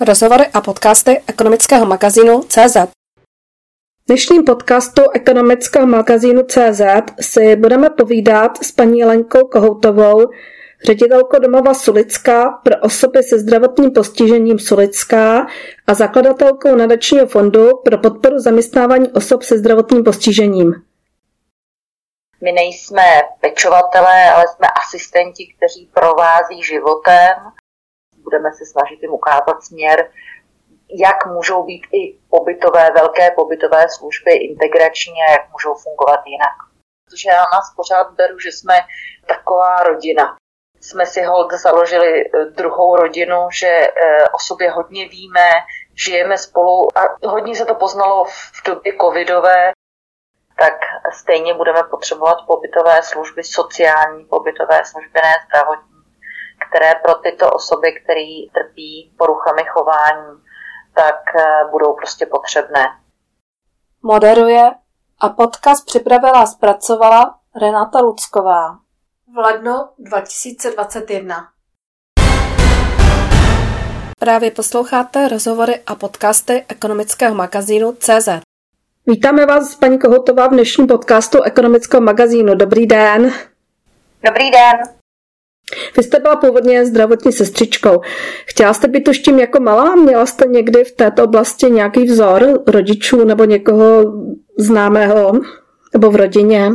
Rozhovory a podcasty ekonomického magazínu CZ. V dnešním podcastu ekonomického magazínu CZ si budeme povídat s paní Lenkou Kohoutovou, ředitelkou domova Sulická pro osoby se zdravotním postižením Sulická a zakladatelkou nadačního fondu pro podporu zaměstnávání osob se zdravotním postižením. My nejsme pečovatelé, ale jsme asistenti, kteří provází životem budeme se snažit jim ukázat směr, jak můžou být i pobytové, velké pobytové služby integračně, jak můžou fungovat jinak. Protože já nás pořád beru, že jsme taková rodina. Jsme si hold založili eh, druhou rodinu, že eh, o sobě hodně víme, žijeme spolu a hodně se to poznalo v době covidové, tak stejně budeme potřebovat pobytové služby, sociální pobytové služby, ne zdravotní které pro tyto osoby, které trpí poruchami chování, tak eh, budou prostě potřebné. Moderuje a podcast připravila a zpracovala Renata Lucková. V lednu 2021. Právě posloucháte rozhovory a podcasty ekonomického magazínu CZ. Vítáme vás, paní Kohotová, v dnešním podcastu ekonomického magazínu. Dobrý den. Dobrý den. Vy jste byla původně zdravotní sestřičkou. Chtěla jste být už tím jako malá? Měla jste někdy v této oblasti nějaký vzor rodičů nebo někoho známého nebo v rodině?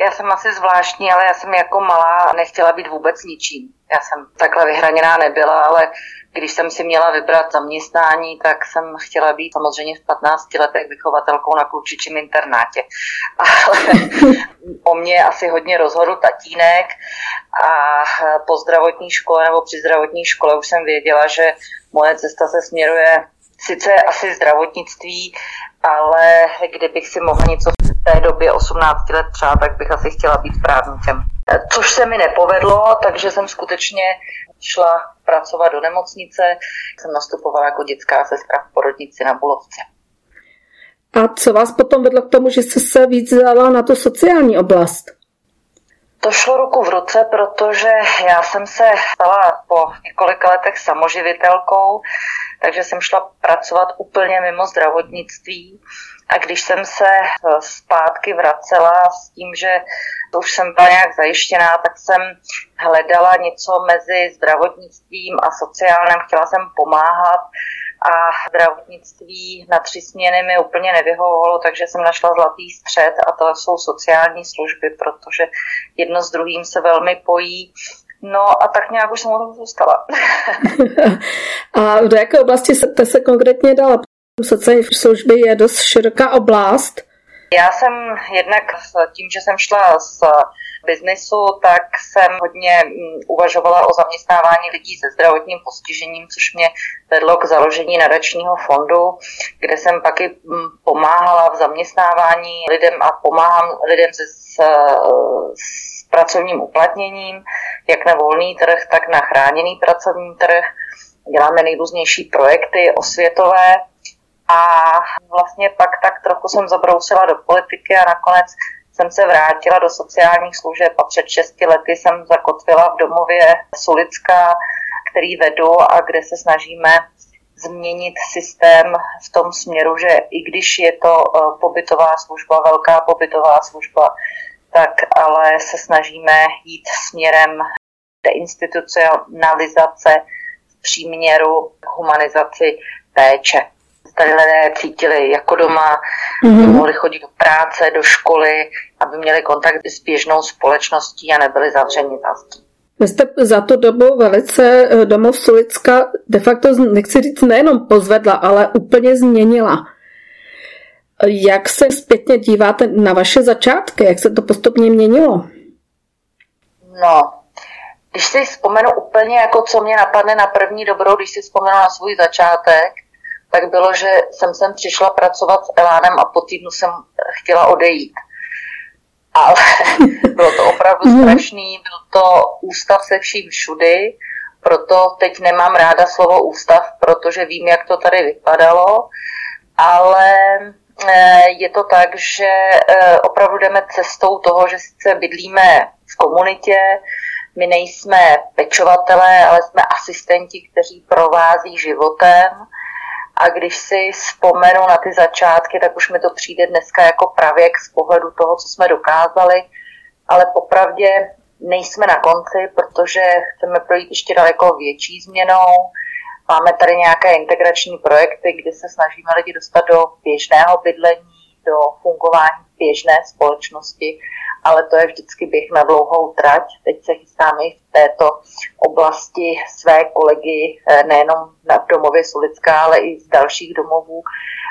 Já jsem asi zvláštní, ale já jsem jako malá nechtěla být vůbec ničím. Já jsem takhle vyhraněná nebyla, ale když jsem si měla vybrat zaměstnání, tak jsem chtěla být samozřejmě v 15 letech vychovatelkou na klučičím internátě. Ale o mě asi hodně rozhodl tatínek a po zdravotní škole nebo při zdravotní škole už jsem věděla, že moje cesta se směruje sice asi zdravotnictví, ale kdybych si mohla něco v té době 18 let přát, tak bych asi chtěla být právníkem. Což se mi nepovedlo, takže jsem skutečně šla pracovat do nemocnice. Jsem nastupovala jako dětská sestra v porodnici na Bulovce. A co vás potom vedlo k tomu, že jste se víc dala na tu sociální oblast? To šlo ruku v ruce, protože já jsem se stala po několika letech samoživitelkou, takže jsem šla pracovat úplně mimo zdravotnictví. A když jsem se eh, zpátky vracela s tím, že už jsem byla nějak zajištěná, tak jsem hledala něco mezi zdravotnictvím a sociálním. Chtěla jsem pomáhat a zdravotnictví na tři směny mi úplně nevyhovovalo, takže jsem našla zlatý střed a to jsou sociální služby, protože jedno s druhým se velmi pojí. No a tak nějak už jsem o tom zůstala. a do jaké oblasti jste se konkrétně dala? Sociální služby je dost široká oblast. Já jsem jednak tím, že jsem šla z biznesu, tak jsem hodně mm, uvažovala o zaměstnávání lidí se zdravotním postižením, což mě vedlo k založení nadačního fondu, kde jsem pak i mm, pomáhala v zaměstnávání lidem a pomáhám lidem se s, s pracovním uplatněním, jak na volný trh, tak na chráněný pracovní trh. Děláme nejrůznější projekty osvětové, a vlastně pak tak trochu jsem zabrousila do politiky a nakonec jsem se vrátila do sociálních služeb a před 6 lety jsem zakotvila v domově Sulická, který vedu a kde se snažíme změnit systém v tom směru, že i když je to eh, pobytová služba, velká pobytová služba, tak ale se snažíme jít směrem deinstitucionalizace v příměru k humanizaci péče tady lidé cítili jako doma, mm-hmm. mohli chodit do práce, do školy, aby měli kontakt s běžnou společností a nebyli zavřeni za vy jste za tu dobu velice eh, domov Sulicka de facto, nechci říct, nejenom pozvedla, ale úplně změnila. Jak se zpětně díváte na vaše začátky? Jak se to postupně měnilo? No, když si vzpomenu úplně, jako co mě napadne na první dobrou, když si vzpomenu na svůj začátek, tak bylo, že jsem sem přišla pracovat s Elánem a po týdnu jsem chtěla odejít. Ale bylo to opravdu mhm. strašný, byl to ústav se vším všudy, proto teď nemám ráda slovo ústav, protože vím, jak to tady vypadalo, ale eh, je to tak, že eh, opravdu jdeme cestou toho, že sice bydlíme v komunitě, My nejsme pečovatelé, ale jsme asistenti, kteří provází životem. A když si vzpomenu na ty začátky, tak už mi to přijde dneska jako pravěk z pohledu toho, co jsme dokázali. Ale popravdě nejsme na konci, protože chceme projít ještě daleko větší změnou. Máme tady nějaké integrační projekty, kdy se snažíme lidi dostat do běžného bydlení, do fungování běžné společnosti, ale to je vždycky běh na dlouhou trať. Teď se chystáme i v této oblasti své kolegy eh, nejenom v domově Solická, ale i z dalších domovů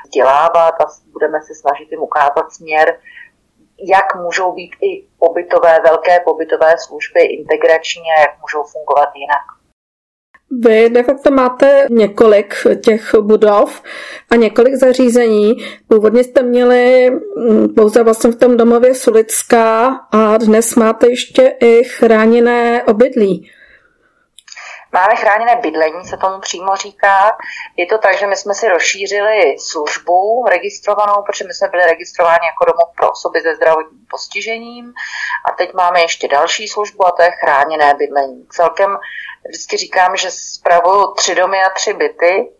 vzdělávat a budeme se snažit jim ukázat směr, jak můžou být i pobytové, velké pobytové služby integrační a jak můžou fungovat jinak. Vy de facto máte několik těch budov a několik zařízení. Původně jste měli mm, pouze vlastně v tom domově Sulická a dnes máte ještě i chráněné obydlí. Máme chráněné bydlení, se tomu přímo říká. Je to tak, že my jsme si rozšířili službu registrovanou, protože my jsme byli registrováni jako domov pro osoby se zdravotním postižením a teď máme ještě další službu a to je chráněné bydlení. Celkem vždycky říkám, že zpravuju tři domy a tři byty.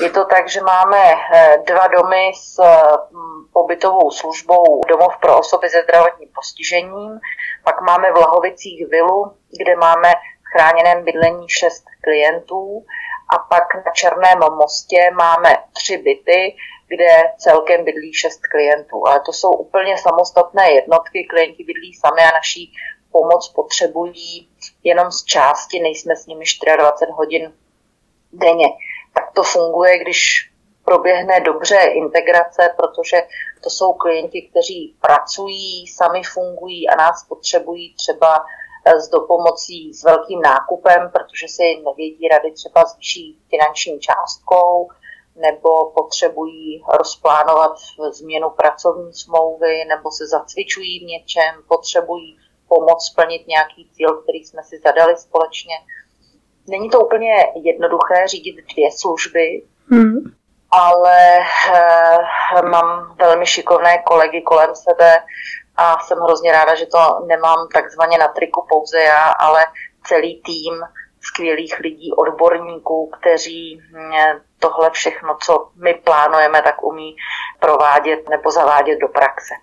Je to tak, že máme eh, dva domy s mm, pobytovou službou domov pro osoby se zdravotním postižením, pak máme v Lahovicích vilu, kde máme chráněném bydlení šest klientů a pak na Černém mostě máme tři byty, kde celkem bydlí šest klientů. Ale to jsou úplně samostatné jednotky, klienti bydlí sami a naší pomoc potřebují jenom z části, nejsme s nimi 24 hodin denně. Tak to funguje, když proběhne dobře integrace, protože to jsou klienti, kteří pracují, sami fungují a nás potřebují třeba s dopomocí s velkým nákupem, protože si nevědí rady třeba s vyšší finanční částkou, nebo potřebují rozplánovat změnu pracovní smlouvy, nebo se zacvičují v něčem, potřebují pomoct splnit nějaký cíl, který jsme si zadali společně. Není to úplně jednoduché řídit dvě služby, hmm. ale e, mám velmi šikovné kolegy kolem sebe, a jsem hrozně ráda, že to nemám takzvaně na triku pouze já, ale celý tým skvělých lidí, odborníků, kteří tohle všechno, co my plánujeme, tak umí provádět nebo zavádět do praxe.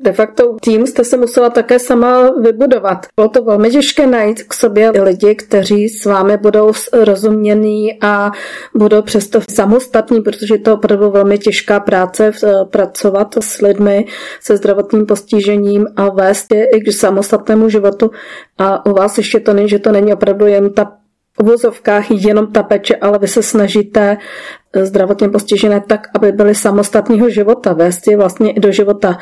De facto tým jste se musela také sama vybudovat. Bylo to velmi těžké najít k sobě lidi, kteří s vámi budou rozumění a budou přesto samostatní, protože je to opravdu velmi těžká práce pracovat s lidmi se zdravotním postižením a vést je i k samostatnému životu. A u vás ještě to není, že to není opravdu jen ta uvozovkách jenom ta peče, ale vy se snažíte eh, zdravotně postižené tak, aby byly samostatného života, vést je vlastně i do života.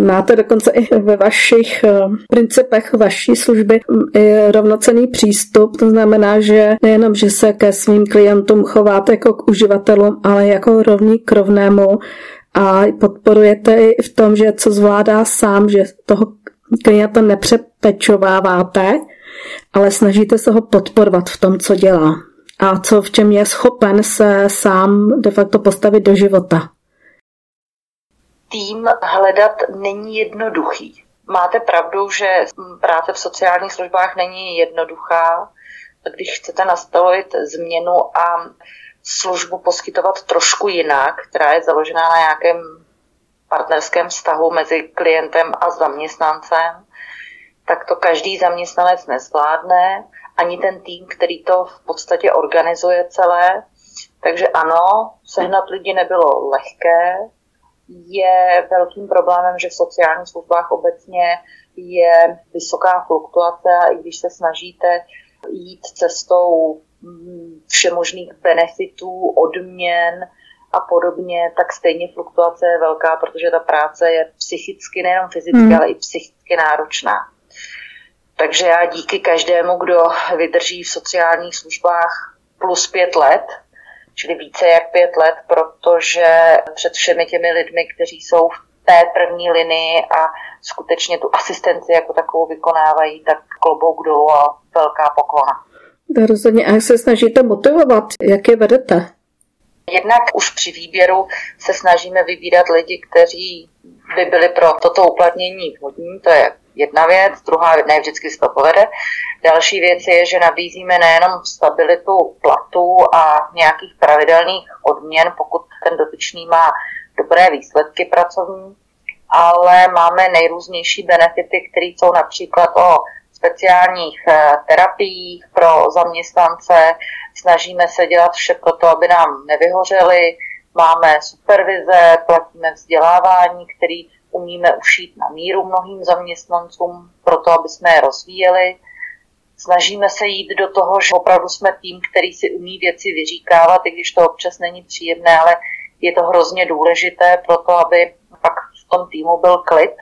Máte dokonce i ve vašich eh, principech vaší služby mm, i rovnocený přístup, to znamená, že nejenom, že se ke svým klientům chováte jako k uživatelům, ale jako rovný k rovnému a podporujete i v tom, že co zvládá sám, že toho klienta nepřepečováváte, ale snažíte se ho podporovat v tom, co dělá. A co v čem je schopen se sám de facto postavit do života tým hledat není jednoduchý. Máte pravdu, že práce v sociálních službách není jednoduchá. Když chcete nastavit změnu a službu poskytovat trošku jinak, která je založená na nějakém partnerském vztahu mezi klientem a zaměstnancem, tak to každý zaměstnanec nezvládne, ani ten tým, který to v podstatě organizuje celé. Takže ano, sehnat lidi nebylo lehké, je velkým problémem, že v sociálních službách obecně je vysoká fluktuace a i když se snažíte jít cestou mm, všemožných benefitů, odměn a podobně, tak stejně fluktuace je velká, protože ta práce je psychicky, nejenom fyzicky, hmm. ale i psychicky náročná. Takže já díky každému, kdo vydrží v sociálních službách plus pět let, čili více jak pět let, protože před všemi těmi lidmi, kteří jsou v té první linii a skutečně tu asistenci jako takovou vykonávají, tak klobouk dolů a velká poklona. To rozhodně. A jak se snažíte motivovat? Jak je vedete? Jednak už při výběru se snažíme vybírat lidi, kteří by byli pro toto uplatnění vhodní, to je jedna věc, druhá ne vždycky se to povede. Další věc je, že nabízíme nejenom stabilitu platů a nějakých pravidelných odměn, pokud ten dotyčný má dobré výsledky pracovní, ale máme nejrůznější benefity, které jsou například o speciálních eh, terapiích pro zaměstnance. Snažíme se dělat vše pro to, aby nám nevyhořeli. Máme supervize, platíme vzdělávání, který umíme ušít na míru mnohým zaměstnancům, proto aby jsme je rozvíjeli. Snažíme se jít do toho, že opravdu jsme tým, který si umí věci vyříkávat, i když to občas není příjemné, ale je to hrozně důležité pro to, aby pak v tom týmu byl klid.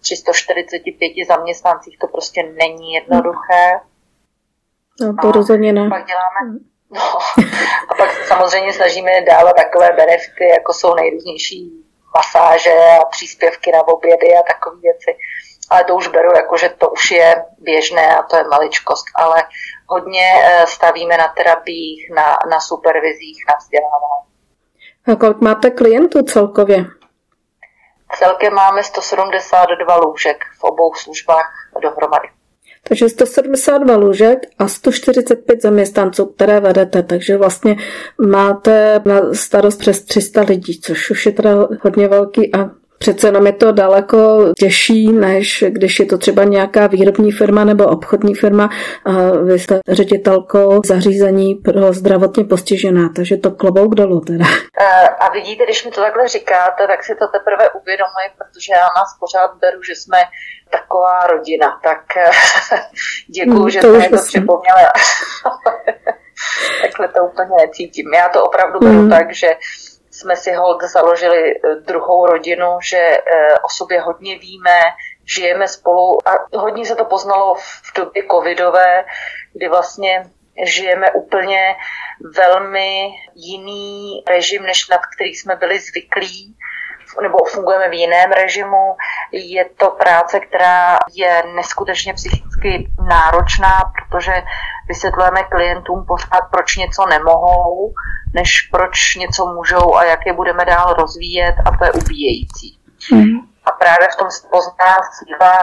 345 zaměstnancích to prostě není jednoduché. No, to rozhodně ne. Pak děláme, no, a pak samozřejmě snažíme dávat takové benefity, jako jsou nejrůznější masáže a příspěvky na obědy a takové věci. Ale to už beru jako, že to už je běžné a to je maličkost. Ale hodně eh, stavíme na terapiích, na, na supervizích, na vzdělávání. A kolik máte klientů celkově? Celkem máme 172 lůžek v obou službách dohromady. Takže 172 lůžek a 145 zaměstnanců, které vedete, takže vlastně máte na starost přes 300 lidí, což už je teda hodně velký a Přece jenom je to daleko těžší, než když je to třeba nějaká výrobní firma nebo obchodní firma a vy jste ředitelkou zařízení pro zdravotně postižená, takže to klobouk dolů teda. A vidíte, když mi to takhle říkáte, tak si to teprve uvědomuji, protože já nás pořád beru, že jsme taková rodina, tak děkuju, mm, že jste to připomněla. Takhle to úplně necítím. Já to opravdu beru mm. tak, že jsme si hold založili eh, druhou rodinu, že eh, o sobě hodně víme, žijeme spolu a hodně se to poznalo v době covidové, kdy vlastně žijeme úplně velmi jiný režim, než nad který jsme byli zvyklí nebo fungujeme v jiném režimu. Je to práce, která je neskutečně psychicky náročná, protože vysvětlujeme klientům pořád, proč něco nemohou, než proč něco můžou a jak je budeme dál rozvíjet a to je ubíjející. Mm. A právě v tom pozná síla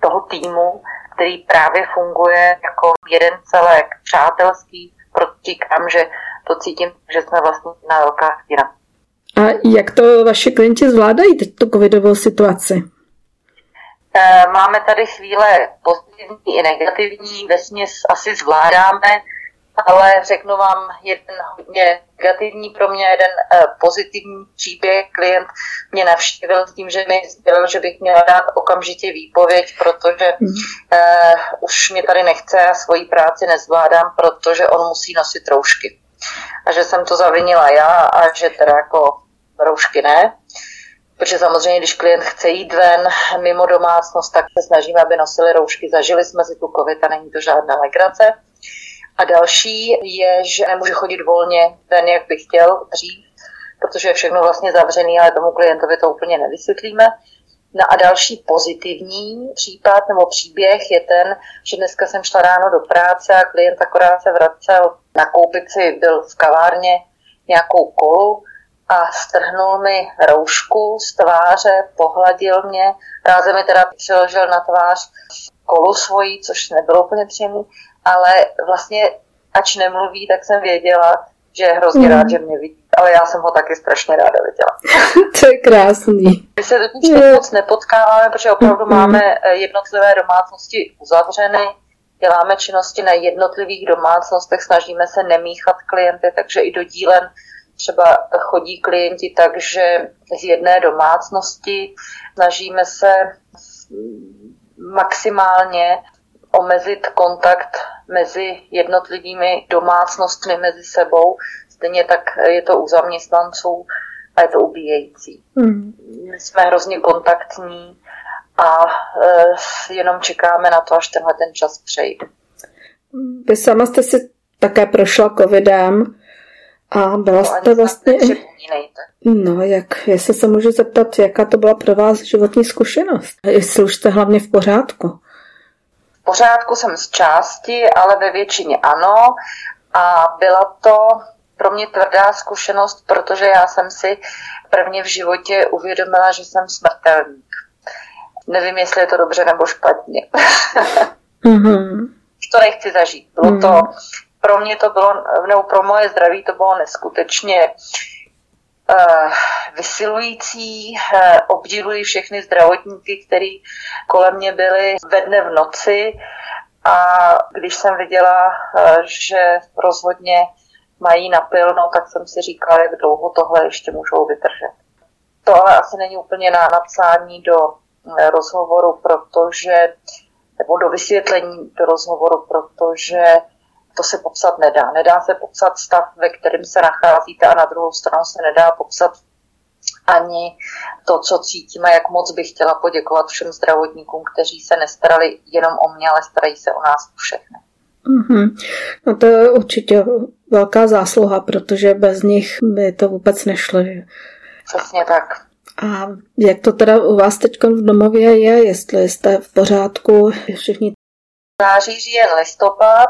toho týmu, který právě funguje jako jeden celek přátelský, protikám, že to cítím, že jsme vlastně na velká stína. A jak to vaše klienti zvládají teď tu covidovou situaci? Eh, máme tady chvíle pozitivní i negativní, vesměs asi zvládáme, ale řeknu vám jeden hodně negativní pro mě, jeden uh, pozitivní příběh. Klient mě navštívil s tím, že mi sdělil, že bych měla dát okamžitě výpověď, protože mm. uh, už mě tady nechce a svoji práci nezvládám, protože on musí nosit roušky. A že jsem to zavinila já a že teda jako roušky ne. Protože samozřejmě, když klient chce jít ven mimo domácnost, tak se snažíme, aby nosili roušky. Zažili jsme si tu covid a není to žádná legrace. A další je, že nemůže chodit volně ven, jak by chtěl dřív, protože je všechno vlastně zavřený, ale tomu klientovi to úplně nevysvětlíme. No a další pozitivní případ nebo příběh je ten, že dneska jsem šla ráno do práce a klient akorát se vracel nakoupit si, byl v kavárně nějakou kolu a strhnul mi roušku z tváře, pohladil mě, ráze mi teda přiložil na tvář kolu svojí, což nebylo úplně příjemné, ale vlastně ač nemluví, tak jsem věděla, že je hrozně mm. rád, že mě vidí. Ale já jsem ho taky strašně ráda viděla. to je krásný. My se totiž mm. moc nepotkáváme, protože opravdu mm. máme eh, jednotlivé domácnosti uzavřeny, děláme činnosti na jednotlivých domácnostech, snažíme se nemíchat klienty, takže i do dílen třeba chodí klienti tak, že z jedné domácnosti snažíme se maximálně omezit kontakt mezi jednotlivými domácnostmi mezi sebou. Stejně tak je to u zaměstnanců a je to ubíjející. Hmm. My jsme hrozně kontaktní a e, jenom čekáme na to, až tenhle ten čas přejde. Vy sama jste si také prošla covidem. A byla jste vlastně... No, jak, jestli se můžu zeptat, jaká to byla pro vás životní zkušenost? Jestli už jste hlavně v pořádku? V pořádku jsem z části, ale ve většině ano. A byla to pro mě tvrdá zkušenost, protože já jsem si prvně v životě uvědomila, že jsem smrtelník. Nevím, jestli je to dobře nebo špatně. mm-hmm. To nechci zažít. Bylo mm-hmm. to, pro mě to bylo, nebo pro moje zdraví to bylo neskutečně uh, vysilující. Uh, obdivuji všechny zdravotníky, kteří kolem mě byli ve dne v noci a když jsem viděla, uh, že rozhodně mají napilno, tak jsem si říkala, jak dlouho tohle ještě můžou vydržet. To ale asi není úplně na napsání do eh, rozhovoru, protože, nebo do vysvětlení do rozhovoru, protože to se popsat nedá. Nedá se popsat stav, ve kterém se nacházíte a na druhou stranu se nedá popsat ani to, co cítím a jak moc bych chtěla poděkovat všem zdravotníkům, kteří se nestarali jenom o mě, ale starají se o nás všechny. Mm-hmm. No to je určitě velká zásluha, protože bez nich by to vůbec nešlo. Že? Přesně tak. A jak to teda u vás teď v domově je, jestli jste v pořádku, všichni? Září, říjen, listopad,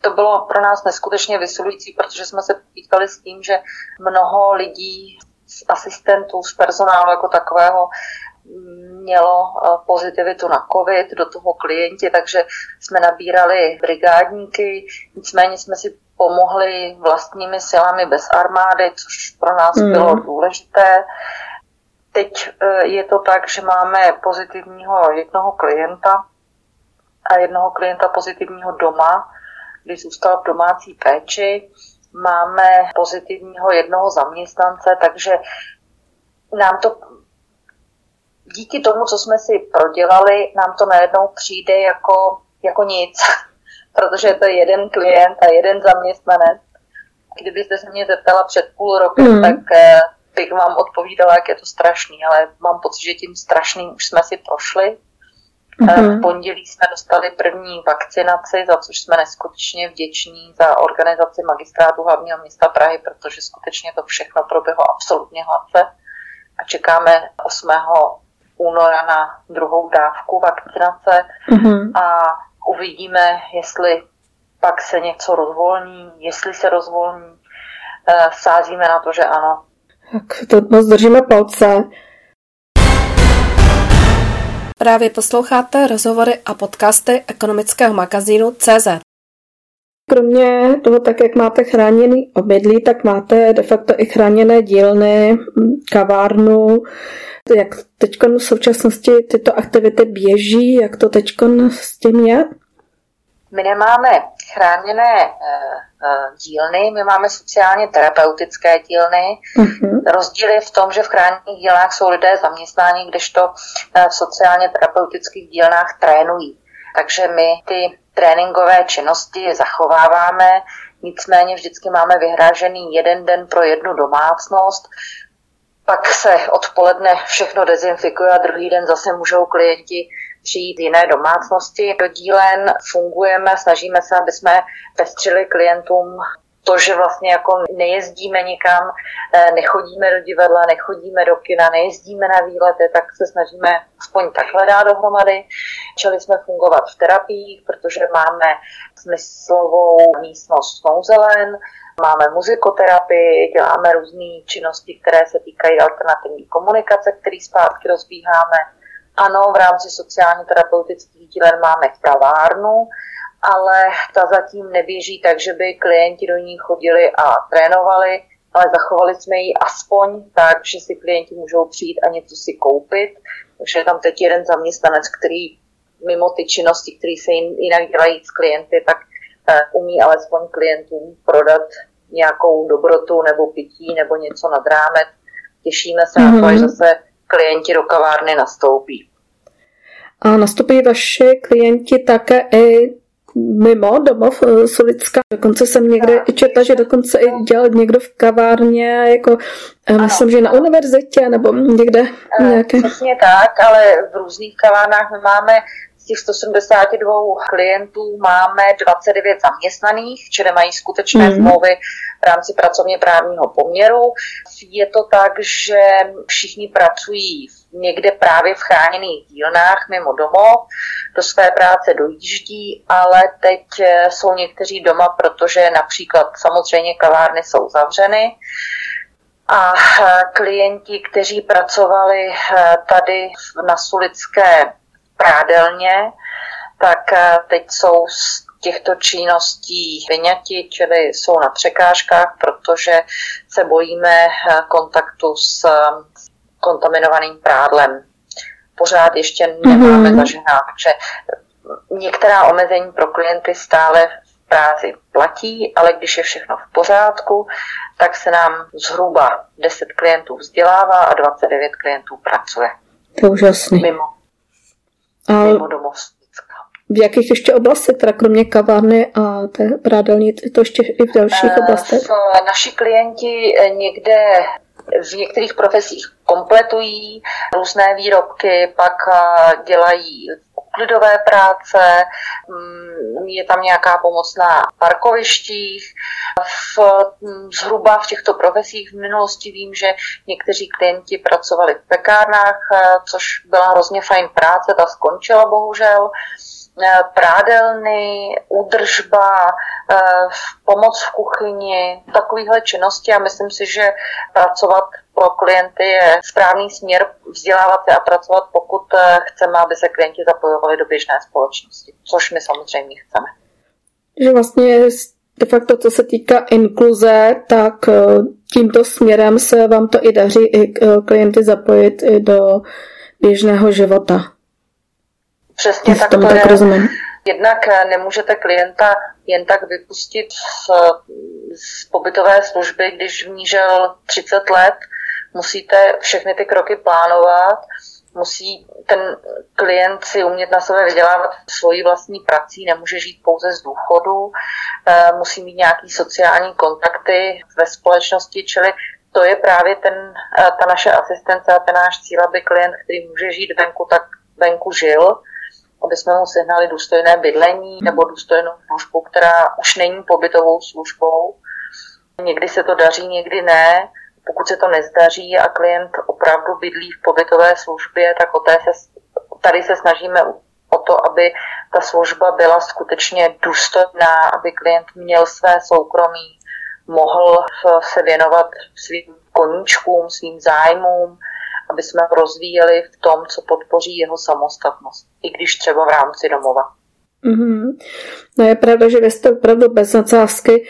to bylo pro nás neskutečně vysilující, protože jsme se potýkali s tím, že mnoho lidí, z asistentů, z personálu jako takového mělo eh, pozitivitu na COVID, do toho klienti, takže jsme nabírali brigádníky, nicméně jsme si pomohli vlastními silami bez armády, což pro nás mm. bylo důležité. Teď eh, je to tak, že máme pozitivního jednoho klienta a jednoho klienta pozitivního doma, kdy zůstal v domácí péči. Máme pozitivního jednoho zaměstnance, takže nám to díky tomu, co jsme si prodělali, nám to najednou přijde jako, jako nic, protože je to jeden klient a jeden zaměstnanec. Kdybyste se mě zeptala před půl rokem, mm. tak eh, bych vám odpovídala, jak je to strašný, ale mám pocit, že tím strašným už jsme si prošli. Mm-hmm. V pondělí jsme dostali první vakcinaci, za což jsme neskutečně vděční za organizaci magistrátu hlavního města Prahy, protože skutečně to všechno proběhlo absolutně hladce a čekáme 8 února na druhou dávku vakcinace mm-hmm. a uvidíme, jestli pak se něco rozvolní, jestli se rozvolní. Eh, sázíme na to, že ano. Tak to moc držíme palce. Právě posloucháte rozhovory a podcasty ekonomického magazínu CZ. Kromě toho, tak jak máte chráněný obydlí, tak máte de facto i chráněné dílny, kavárnu, jak teď v současnosti tyto aktivity běží, jak to teď s tím je? My nemáme chráněné uh, dílny, my máme sociálně terapeutické dílny. Uh-huh. Rozdíl je v tom, že v chráněných dílnách jsou lidé zaměstnáni, kdežto uh, v sociálně terapeutických dílnách trénují. Takže my ty tréninkové činnosti zachováváme, nicméně vždycky máme vyhrážený jeden den pro jednu domácnost, pak se odpoledne všechno dezinfikuje a druhý den zase můžou klienti přijít jiné domácnosti. Do dílen fungujeme, snažíme se, aby jsme pestřili klientům to, že vlastně jako nejezdíme nikam, eh, nechodíme do divadla, nechodíme do kina, nejezdíme na výlety, tak se snažíme aspoň takhle dát dohromady. Čeli jsme fungovat v terapiích, protože máme smyslovou místnost nouzelen, Máme muzikoterapii, děláme různé činnosti, které se týkají alternativní komunikace, který zpátky rozbíháme. Ano, v rámci sociálně terapeutických dílen máme kavárnu, ale ta zatím neběží tak, že by klienti do ní chodili a trénovali, ale zachovali jsme ji aspoň tak, že si klienti můžou přijít a něco si koupit. Takže je tam teď jeden zaměstnanec, který mimo ty činnosti, které se jinak dělají s klienty, tak eh, umí alespoň klientům prodat nějakou dobrotu nebo pití nebo něco nad rámec. Těšíme se mm-hmm. na to, až mhm. Klienti do kavárny nastoupí. A nastoupí vaši klienti také i mimo domov eh, Solicka. Dokonce jsem někde i četla, že dokonce i dělal někdo v kavárně, jako eh, ano. myslím, že na univerzitě nebo někde eh, nějaké. Přesně tak, ale v různých kavárnách my máme těch 172 klientů máme 29 zaměstnaných, čili mají skutečné mm. smlouvy v rámci pracovně právního poměru. Je to tak, že všichni pracují někde právě v chráněných dílnách mimo domov, do své práce dojíždí, ale teď jsou někteří doma, protože například samozřejmě kavárny jsou zavřeny A klienti, kteří pracovali tady na Sulické prádelně, tak teď jsou z těchto činností vyňati, čili jsou na překážkách, protože se bojíme kontaktu s kontaminovaným prádlem. Pořád ještě nemáme mm-hmm. zažená, takže některá omezení pro klienty stále v práci platí, ale když je všechno v pořádku, tak se nám zhruba 10 klientů vzdělává a 29 klientů pracuje. To je úžasný. Mimo, a mimo domov. V jakých ještě oblastech, teda kromě kavárny a té prádelní, to ještě i v dalších eh, oblastech? Naši klienti někde v některých profesích kompletují různé výrobky, pak eh, dělají klidové práce, mm, je tam nějaká pomoc na parkovištích. V, mm, zhruba v těchto profesích v minulosti vím, že někteří klienti pracovali v pekárnách, eh, což byla hrozně fajn práce, ta skončila bohužel. Eh, prádelny, údržba, eh, pomoc v kuchyni, takovéhle činnosti a myslím si, že pracovat pro klienty je správný směr vzdělávat se a pracovat, pokud eh, chceme, aby se klienti zapojovali do běžné společnosti, což my samozřejmě chceme. Že vlastně de facto, co se týká inkluze, tak tímto směrem se vám to i daří i klienty zapojit i do běžného života. Přesně tak to je. Rozumím. Jednak eh, nemůžete klienta jen tak vypustit z, z pobytové služby, když v ní žil 30 let. Musíte všechny ty kroky plánovat, musí ten klient si umět na sebe vydělávat svoji vlastní prací, nemůže žít pouze z důchodu, eh, musí mít nějaký sociální kontakty ve společnosti, čili to je právě ten, eh, ta naše asistence a ten náš cíl, aby klient, který může žít venku, tak venku žil aby jsme mu sehnali důstojné bydlení nebo důstojnou službu, která už není pobytovou službou. Někdy se to daří, někdy ne. Pokud se to nezdaří a klient opravdu bydlí v pobytové službě, tak o té se, tady se snažíme o to, aby ta služba byla skutečně důstojná, aby klient měl své soukromí, mohl se věnovat svým koníčkům, svým zájmům, aby jsme rozvíjeli v tom, co podpoří jeho samostatnost, i když třeba v rámci domova. Mm-hmm. No je pravda, že vy jste opravdu bez nadsázky.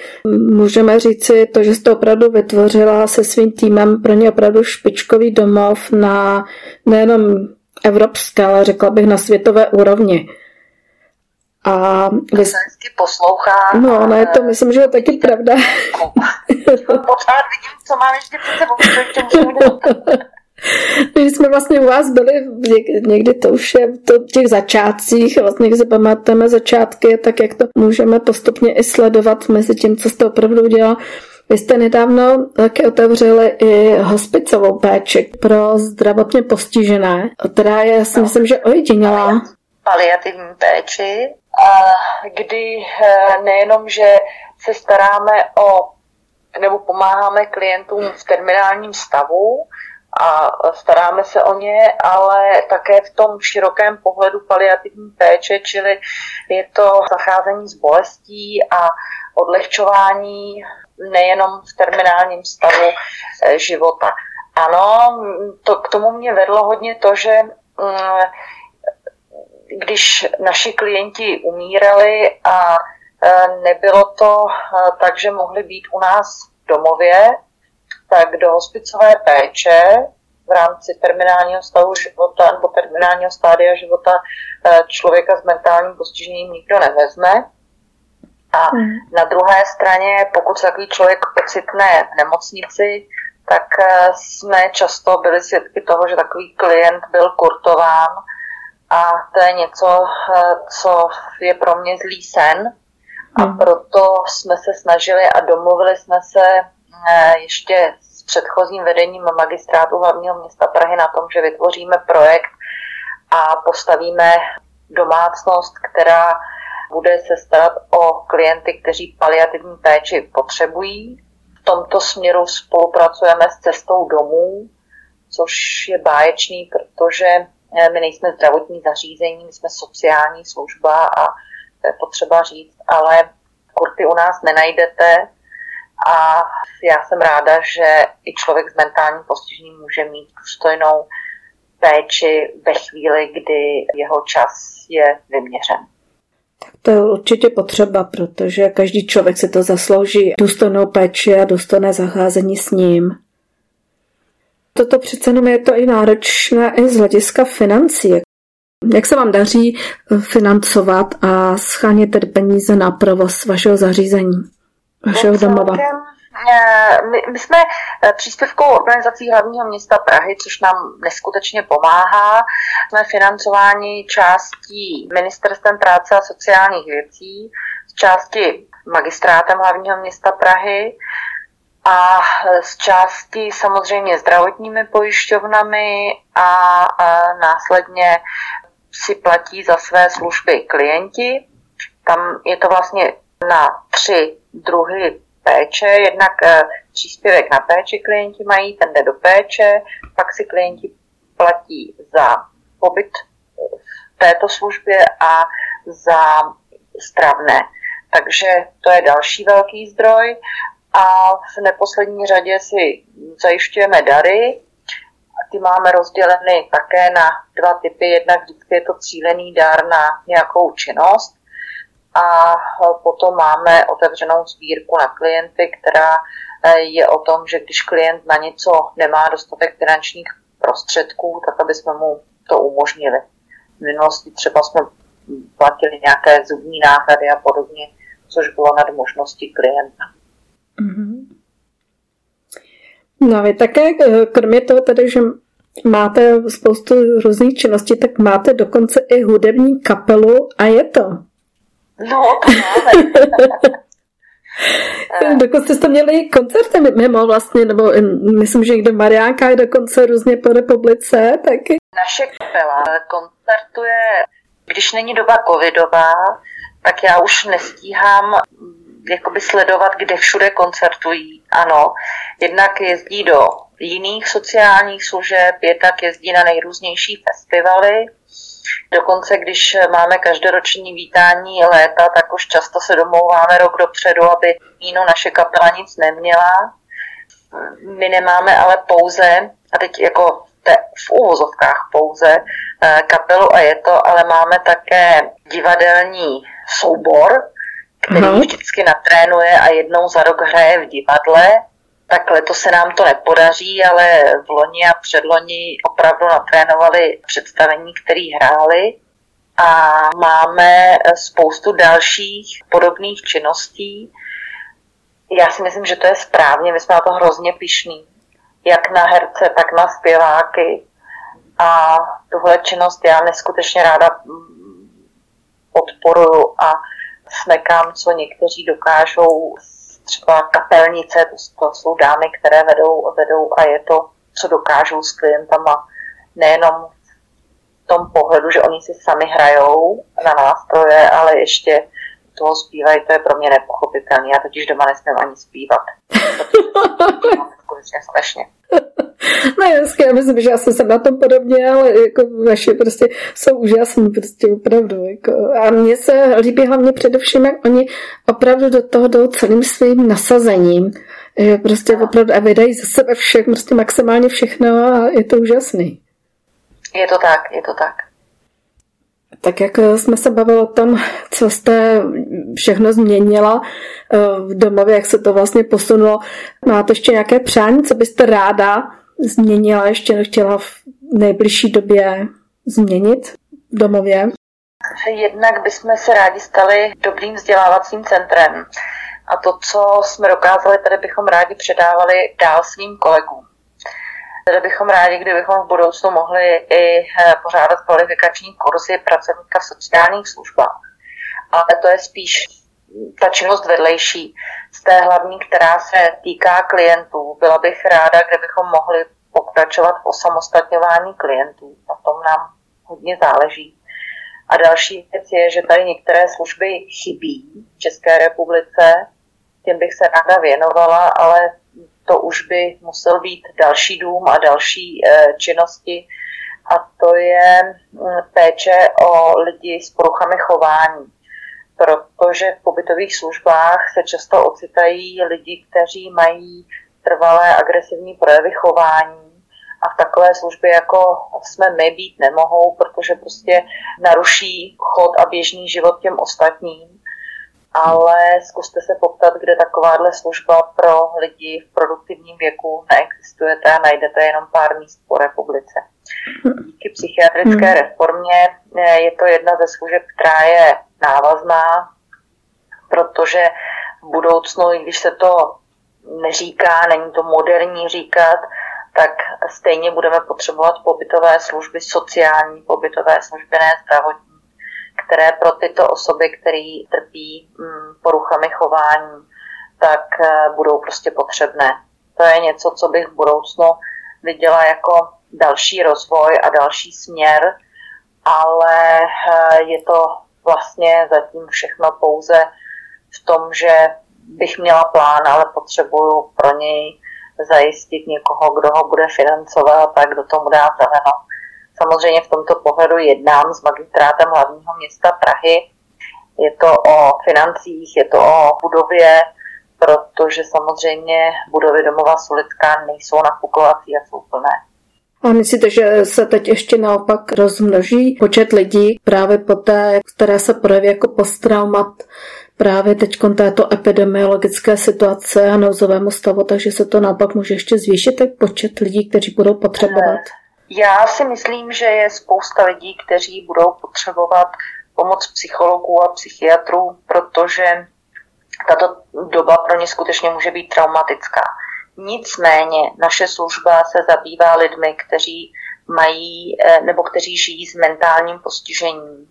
Můžeme říci to, že jste opravdu vytvořila se svým týmem pro ně opravdu špičkový domov na nejenom evropské, ale řekla bych na světové úrovni. A vy... se hezky poslouchá. No, ne, to myslím, že je taky pravda. Pořád vidím, co mám ještě před sebou, My jsme vlastně u vás byli někdy, to už je to v těch začátcích, vlastně když se pamatujeme začátky, tak jak to můžeme postupně i sledovat mezi tím, co jste opravdu udělal. Vy jste nedávno také otevřeli i hospicovou péči pro zdravotně postižené, která je, já si no. myslím, že ojedinělá. Paliativní péči, kdy eh, nejenom, že se staráme o nebo pomáháme klientům v terminálním stavu, a staráme se o ně, ale také v tom širokém pohledu paliativní péče, čili je to zacházení s bolestí a odlehčování nejenom v terminálním stavu eh, života. Ano, to, k tomu mě vedlo hodně to, že mm, když naši klienti umírali a eh, nebylo to eh, tak, že mohli být u nás v domově, tak do hospicové péče v rámci terminálního stavu života nebo terminálního stádia života eh, člověka s mentálním postižením nikdo nevezme. A hmm. na druhé straně, pokud se takový člověk ocitne v nemocnici, tak eh, jsme často byli svědky toho, že takový klient byl kurtován a to je něco, eh, co je pro mě zlý sen. A hmm. proto jsme se snažili a domluvili jsme se ještě s předchozím vedením magistrátu hlavního města Prahy na tom, že vytvoříme projekt a postavíme domácnost, která bude se starat o klienty, kteří paliativní péči potřebují. V tomto směru spolupracujeme s cestou domů, což je báječný, protože eh, my nejsme zdravotní zařízení, my jsme sociální služba a to je potřeba říct, ale kurty u nás nenajdete, a já jsem ráda, že i člověk s mentálním postižením může mít důstojnou péči ve chvíli, kdy jeho čas je vyměřen. Tak to je určitě potřeba, protože každý člověk si to zaslouží důstojnou péči a důstojné zacházení s ním. Toto přece jenom je to i náročné i z hlediska financí. Jak se vám daří financovat a schánět peníze na provoz vašeho zařízení, vašeho domova? Eh, my, my jsme eh, příspěvkovou organizací hlavního města Prahy, což nám neskutečně pomáhá. Jsme financováni částí Ministerstvem práce a sociálních věcí, z části magistrátem hlavního města Prahy a z části samozřejmě zdravotními pojišťovnami a, a následně si platí za své služby klienti. Tam je to vlastně na tři druhy péče. Jednak eh, příspěvek na péči klienti mají, ten jde do péče, pak si klienti platí za pobyt v této službě a za stravné. Takže to je další velký zdroj. A v neposlední řadě si zajišťujeme dary. Ty máme rozděleny také na dva typy. Jednak vždycky je to cílený dar na nějakou činnost a potom máme otevřenou sbírku na klienty, která eh, je o tom, že když klient na něco nemá dostatek finančních prostředků, tak aby jsme mu to umožnili. V minulosti třeba jsme platili nějaké zubní náhrady a podobně, což bylo nad možností klienta. Mm-hmm. No vy také, eh, kromě toho tedy, že máte spoustu různých činností, tak máte dokonce i hudební kapelu a je to. No, to máme. Dokonce jste měli koncerty mimo vlastně, nebo myslím, že někde Mariánka je dokonce různě po republice taky. Naše kapela koncertuje, když není doba covidová, tak já už nestíhám jakoby sledovat, kde všude koncertují. Ano, jednak jezdí do jiných sociálních služeb, jednak jezdí na nejrůznější festivaly, Dokonce, když máme každoroční vítání léta, tak už často se domlouváme rok dopředu, aby víno naše kapela nic neměla. My nemáme ale pouze, a teď jako v úvozovkách pouze, eh, kapelu a je to, ale máme také divadelní soubor, který uh-huh. vždycky natrénuje a jednou za rok hraje v divadle tak letos se nám to nepodaří, ale v loni a předloni opravdu natrénovali představení, které hráli a máme spoustu dalších podobných činností. Já si myslím, že to je správně, my jsme na to hrozně pišní, jak na herce, tak na zpěváky. A tuhle činnost já neskutečně ráda podporuju a smekám, co někteří dokážou třeba kapelnice, to, to jsou dámy, které vedou, vedou a je to, co dokážou s klientama, nejenom v tom pohledu, že oni si sami hrajou na nástroje, ale ještě toho zpívají, to je pro mě nepochopitelné. Já totiž doma nesmím ani zpívat. skutečně strašně. No jasně, já myslím, že asi jsem na tom podobně, ale jako vaše prostě jsou úžasní, prostě opravdu. Jako. A mně se líbí hlavně především, jak oni opravdu do toho jdou celým svým nasazením. Že prostě opravdu a vydají za sebe všech, prostě maximálně všechno a je to úžasný. Je to tak, je to tak. Tak jak jsme se bavili o tom, co jste všechno změnila eh, v domově, jak se to vlastně posunulo, máte ještě nějaké přání, co byste ráda změnila, ještě chtěla v nejbližší době změnit v domově? Jednak bychom se rádi stali dobrým vzdělávacím centrem. A to, co jsme dokázali, tady bychom rádi předávali dál svým kolegům. Tady bychom rádi, kdybychom v budoucnu mohli i eh, pořádat kvalifikační kurzy pracovníka v sociálních službách. Ale to je spíš ta činnost vedlejší z té hlavní, která se týká klientů. Byla bych ráda, kdybychom mohli pokračovat v osamostatňování klientů. Na tom nám hodně záleží. A další věc je, že tady některé služby chybí v České republice, těm bych se ráda věnovala, ale to už by musel být další dům a další e, činnosti. A to je péče o lidi s poruchami chování. Protože v pobytových službách se často ocitají lidi, kteří mají trvalé agresivní projevy chování a v takové službě jako jsme my být nemohou, protože prostě naruší chod a běžný život těm ostatním. Ale zkuste se poptat, kde takováhle služba pro lidi v produktivním věku neexistuje a najdete jenom pár míst po republice. Díky psychiatrické hmm. reformě eh, je to jedna ze služeb, která je návazná, protože v budoucnu, i když se to neříká, není to moderní říkat, tak stejně budeme potřebovat pobytové služby, sociální pobytové služby, ne zdravotní, které pro tyto osoby, které trpí mm, poruchami chování, tak eh, budou prostě potřebné. To je něco, co bych v budoucnu viděla jako další rozvoj a další směr, ale eh, je to vlastně zatím všechno pouze v tom, že bych měla plán, ale potřebuju pro něj zajistit někoho, kdo ho bude financovat a kdo tomu dá zeleno. Samozřejmě v tomto pohledu jednám s magistrátem hlavního města Prahy. Je to o financích, je to o budově, protože samozřejmě budovy domova Sulická nejsou nafukovací a jsou plné. A myslíte, že se teď ještě naopak rozmnoží počet lidí právě po té, které se projeví jako posttraumat právě teď této epidemiologické situace a nouzovému stavu, takže se to naopak může ještě zvýšit tak počet lidí, kteří budou potřebovat? Já si myslím, že je spousta lidí, kteří budou potřebovat pomoc psychologů a psychiatrů, protože tato doba pro ně skutečně může být traumatická. Nicméně naše služba se zabývá lidmi, kteří mají eh, nebo kteří žijí s mentálním postižením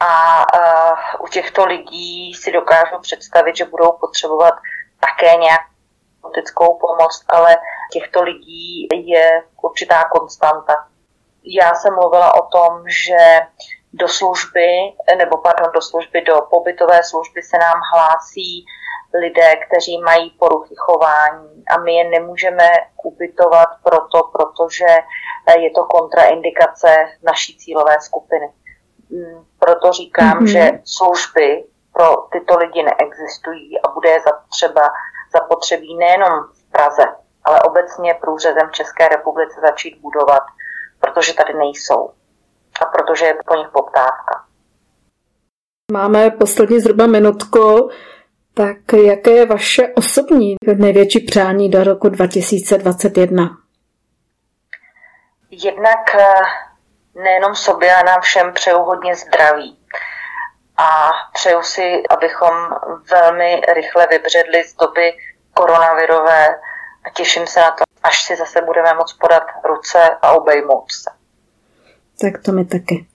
a uh, u těchto lidí si dokážu představit, že budou potřebovat také nějakou pomoc, ale těchto lidí je určitá konstanta. Já jsem mluvila o tom, že do služby, nebo pardon, do služby, do pobytové služby se nám hlásí lidé, kteří mají poruchy chování a my je nemůžeme ubytovat proto, protože je to kontraindikace naší cílové skupiny. Mm, proto říkám, mm-hmm. že služby pro tyto lidi neexistují a bude je třeba zapotřebí nejenom v Praze, ale obecně průřezem v České republice začít budovat, protože tady nejsou a protože je po nich poptávka. Máme poslední zhruba minutku, tak jaké je vaše osobní největší přání do roku 2021? Jednak eh, nejenom sobě, ale nám všem přeju hodně zdraví. A přeju si, abychom velmi rychle vybředli z doby koronavirové a těším se na to, až si zase budeme moct podat ruce a obejmout se. Tak to mi taky.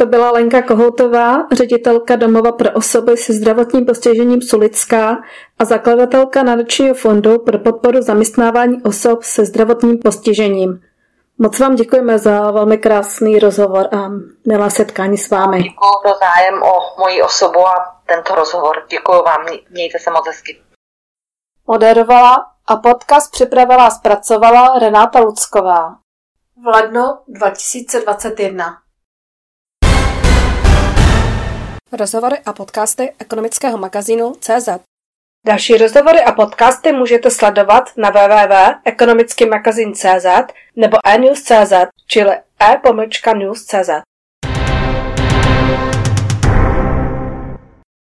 To byla Lenka Kohoutová, ředitelka domova pro osoby se zdravotním postižením Sulická a zakladatelka Nadačního fondu pro podporu zaměstnávání osob se zdravotním postižením. Moc vám děkujeme za velmi krásný rozhovor a milé setkání s vámi. Děkuji za zájem o moji osobu a tento rozhovor. Děkuji vám, mějte se moc hezky. Moderovala a podcast připravila a zpracovala Renáta Lucková. V lednu 2021. Rozhovory a podcasty ekonomického magazínu CZ. Další rozhovory a podcasty můžete sledovat na www.ekonomickymagazin.cz nebo enews.cz, čili e-news.cz.